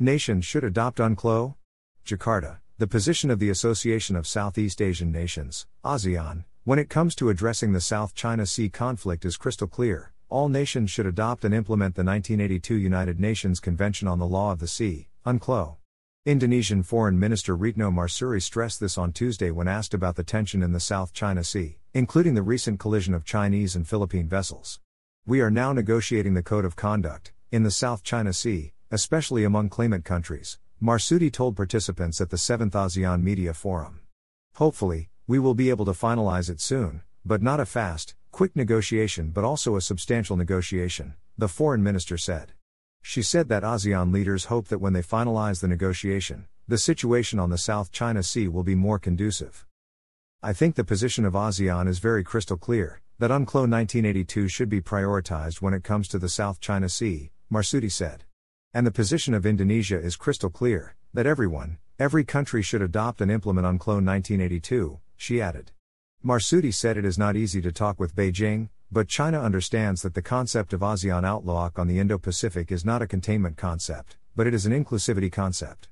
Nations should adopt UNCLOS? Jakarta, the position of the Association of Southeast Asian Nations, ASEAN, when it comes to addressing the South China Sea conflict is crystal clear. All nations should adopt and implement the 1982 United Nations Convention on the Law of the Sea, UNCLOS. Indonesian Foreign Minister Retno Marsudi stressed this on Tuesday when asked about the tension in the South China Sea, including the recent collision of Chinese and Philippine vessels. We are now negotiating the Code of Conduct, in the South China Sea, especially among claimant countries, Marsudi told participants at the 7th ASEAN Media Forum. Hopefully, we will be able to finalize it soon, but not a fast, quick negotiation but also a substantial negotiation, the foreign minister said. She said that ASEAN leaders hope that when they finalize the negotiation, the situation on the South China Sea will be more conducive. I think the position of ASEAN is very crystal clear that UNCLOS 1982 should be prioritized when it comes to the South China Sea, Marsudi said. And the position of Indonesia is crystal clear that everyone, every country should adopt and implement UNCLOS 1982, she added. Marsudi said it is not easy to talk with Beijing, but China understands that the concept of ASEAN outlook on the Indo Pacific is not a containment concept, but it is an inclusivity concept.